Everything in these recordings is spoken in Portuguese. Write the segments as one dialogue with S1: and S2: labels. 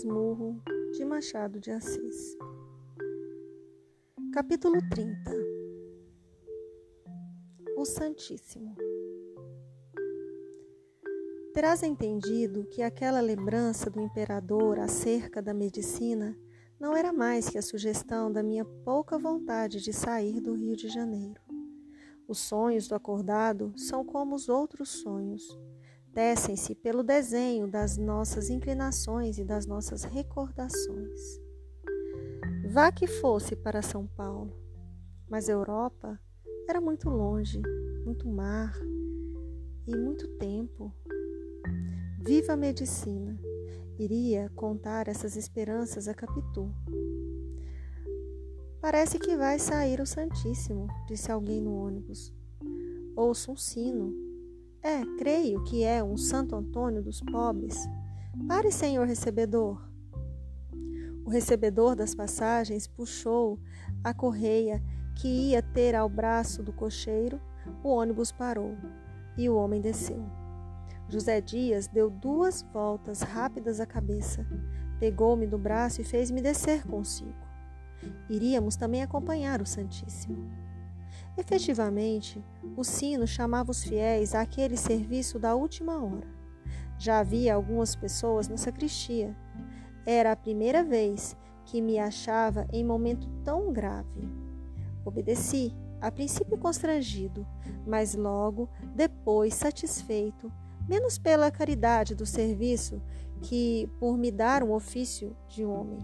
S1: Masmurro de Machado de Assis. Capítulo 30 O Santíssimo Terás entendido que aquela lembrança do imperador acerca da medicina não era mais que a sugestão da minha pouca vontade de sair do Rio de Janeiro. Os sonhos do acordado são como os outros sonhos tecem-se pelo desenho das nossas inclinações e das nossas recordações. Vá que fosse para São Paulo, mas a Europa era muito longe, muito mar e muito tempo. Viva a medicina! Iria contar essas esperanças a Capitu. Parece que vai sair o Santíssimo, disse alguém no ônibus. Ouço um sino é, creio que é um Santo Antônio dos pobres. Pare, senhor recebedor. O recebedor das passagens puxou a correia que ia ter ao braço do cocheiro. O ônibus parou e o homem desceu. José Dias deu duas voltas rápidas à cabeça, pegou-me do braço e fez-me descer consigo. Iríamos também acompanhar o Santíssimo. Efetivamente, o sino chamava os fiéis àquele serviço da última hora. Já havia algumas pessoas na sacristia. Era a primeira vez que me achava em momento tão grave. Obedeci, a princípio constrangido, mas logo depois satisfeito, menos pela caridade do serviço que por me dar um ofício de homem.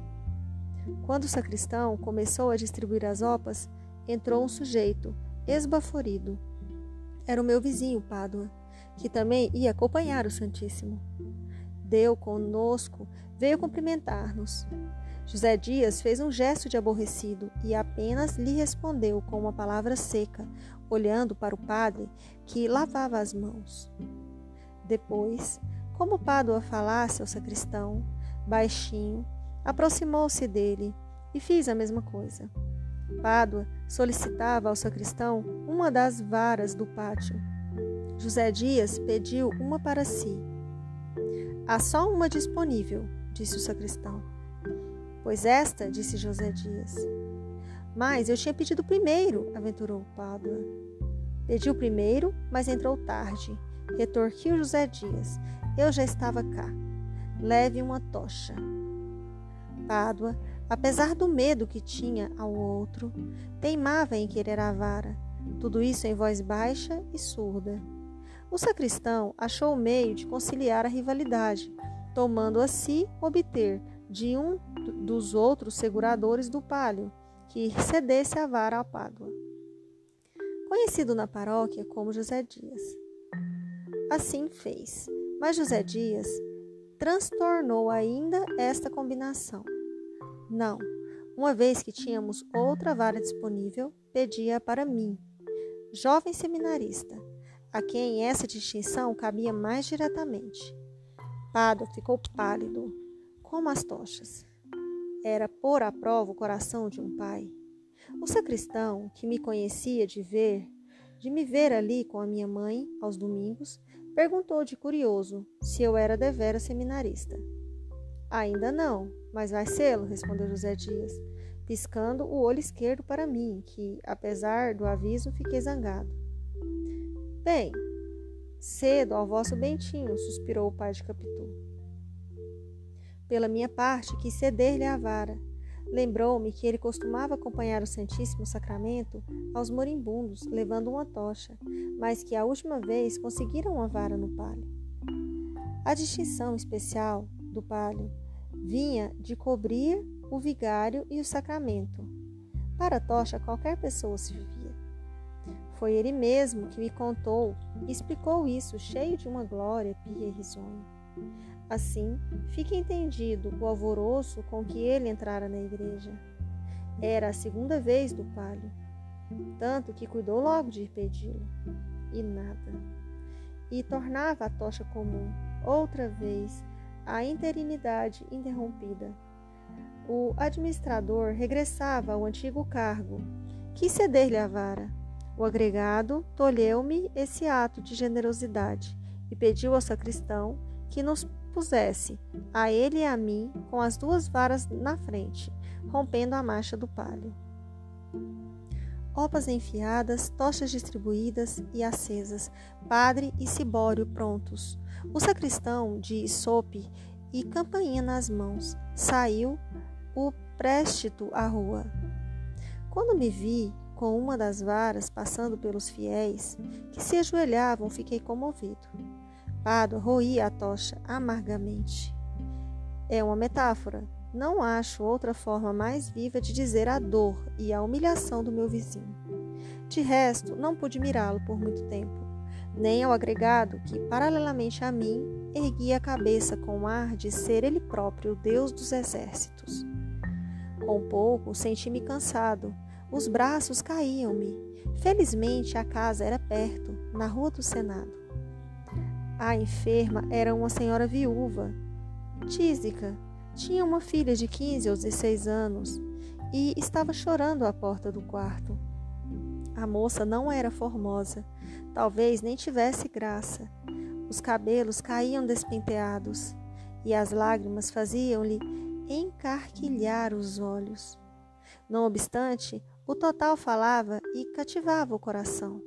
S1: Quando o sacristão começou a distribuir as opas, entrou um sujeito, esbaforido. Era o meu vizinho, Pádua, que também ia acompanhar o Santíssimo. Deu conosco, veio cumprimentar-nos. José Dias fez um gesto de aborrecido e apenas lhe respondeu com uma palavra seca, olhando para o padre que lavava as mãos. Depois, como Pádua falasse ao sacristão, baixinho, aproximou-se dele e fiz a mesma coisa. Pádua solicitava ao sacristão uma das varas do pátio. José Dias pediu uma para si. Há só uma disponível, disse o sacristão. Pois esta, disse José Dias. Mas eu tinha pedido primeiro, aventurou Pádua. Pediu primeiro, mas entrou tarde. Retorquiu José Dias. Eu já estava cá. Leve uma tocha. Pádua Apesar do medo que tinha ao outro, teimava em querer a vara, tudo isso em voz baixa e surda. O sacristão achou o meio de conciliar a rivalidade, tomando a si obter de um dos outros seguradores do palio que cedesse a vara ao Pádua. Conhecido na paróquia como José Dias. Assim fez, mas José Dias transtornou ainda esta combinação. Não. Uma vez que tínhamos outra vara disponível, pedia para mim, jovem seminarista, a quem essa distinção cabia mais diretamente. Pádua ficou pálido, como as tochas. Era pôr à prova o coração de um pai. O sacristão, que me conhecia de ver, de me ver ali com a minha mãe aos domingos, perguntou de curioso se eu era devera seminarista. Ainda não, mas vai sê-lo, respondeu José Dias, piscando o olho esquerdo para mim, que, apesar do aviso, fiquei zangado. Bem, cedo ao vosso bentinho, suspirou o pai de Capitu. Pela minha parte, quis ceder-lhe a vara. Lembrou-me que ele costumava acompanhar o Santíssimo Sacramento aos moribundos, levando uma tocha, mas que a última vez conseguiram uma vara no palio. A distinção especial do palio vinha de cobrir o vigário e o sacramento. Para a tocha, qualquer pessoa servia. Foi ele mesmo que me contou e explicou isso, cheio de uma glória pia e risonha. Assim, fica entendido o alvoroço com que ele entrara na igreja. Era a segunda vez do palio, tanto que cuidou logo de ir pedi-lo. E nada. E tornava a tocha comum, outra vez, a interinidade interrompida. O administrador regressava ao antigo cargo. Quis ceder-lhe a vara. O agregado tolheu-me esse ato de generosidade e pediu ao sacristão que nos pusesse, a ele e a mim, com as duas varas na frente, rompendo a marcha do palio. Opas enfiadas, tochas distribuídas e acesas, padre e cibório prontos. O sacristão, de sope e campainha nas mãos, saiu o préstito à rua. Quando me vi com uma das varas passando pelos fiéis, que se ajoelhavam, fiquei comovido. Pádua roía a tocha amargamente. É uma metáfora. Não acho outra forma mais viva de dizer a dor e a humilhação do meu vizinho. De resto, não pude mirá-lo por muito tempo, nem ao agregado que, paralelamente a mim, erguia a cabeça com ar de ser ele próprio o Deus dos exércitos. Com pouco, senti-me cansado, os braços caíam-me. Felizmente, a casa era perto, na rua do Senado. A enferma era uma senhora viúva, tísica, tinha uma filha de 15 ou 16 anos e estava chorando à porta do quarto. A moça não era formosa, talvez nem tivesse graça. Os cabelos caíam despenteados e as lágrimas faziam-lhe encarquilhar os olhos. Não obstante, o total falava e cativava o coração.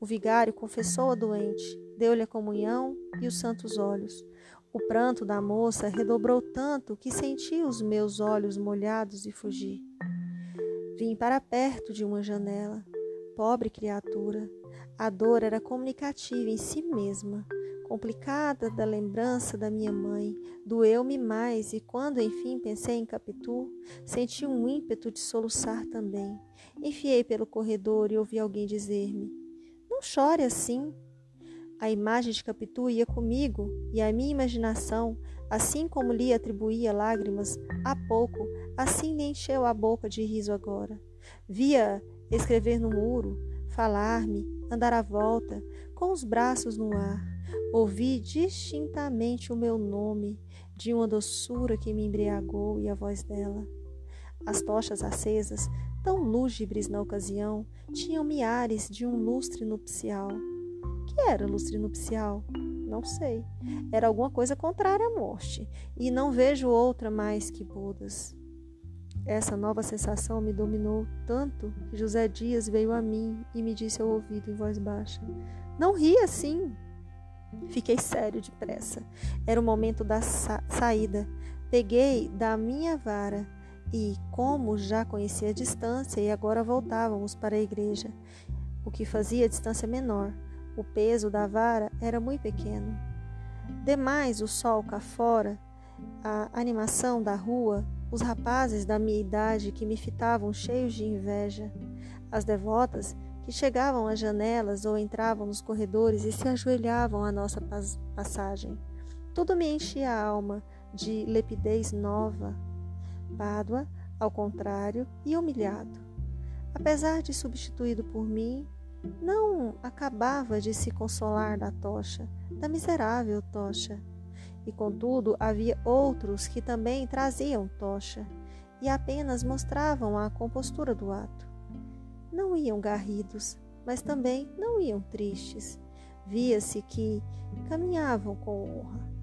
S1: O vigário confessou a doente, deu-lhe a comunhão e os santos olhos. O pranto da moça redobrou tanto que senti os meus olhos molhados e fugi. Vim para perto de uma janela. Pobre criatura, a dor era comunicativa em si mesma. Complicada da lembrança da minha mãe, doeu-me mais e quando enfim pensei em Capitu, senti um ímpeto de soluçar também. Enfiei pelo corredor e ouvi alguém dizer-me: Não chore assim, a imagem de Capitu ia comigo e a minha imaginação, assim como lhe atribuía lágrimas há pouco, assim lhe encheu a boca de riso agora. Via escrever no muro, falar-me, andar à volta, com os braços no ar. Ouvi distintamente o meu nome, de uma doçura que me embriagou e a voz dela. As tochas acesas, tão lúgubres na ocasião, tinham miares de um lustre nupcial era lustre nupcial? Não sei. Era alguma coisa contrária à morte, e não vejo outra mais que bodas. Essa nova sensação me dominou tanto que José Dias veio a mim e me disse ao ouvido em voz baixa: Não ri assim. Fiquei sério depressa. Era o momento da sa saída. Peguei da minha vara e, como já conhecia a distância e agora voltávamos para a igreja, o que fazia a distância menor, o peso da vara era muito pequeno. Demais o sol cá fora, a animação da rua, os rapazes da minha idade que me fitavam cheios de inveja, as devotas que chegavam às janelas ou entravam nos corredores e se ajoelhavam à nossa passagem. Tudo me enchia a alma de lepidez nova. Pádua, ao contrário, e humilhado. Apesar de substituído por mim, não acabava de se consolar da tocha, da miserável tocha. E contudo havia outros que também traziam tocha e apenas mostravam a compostura do ato. Não iam garridos, mas também não iam tristes. Via-se que caminhavam com honra.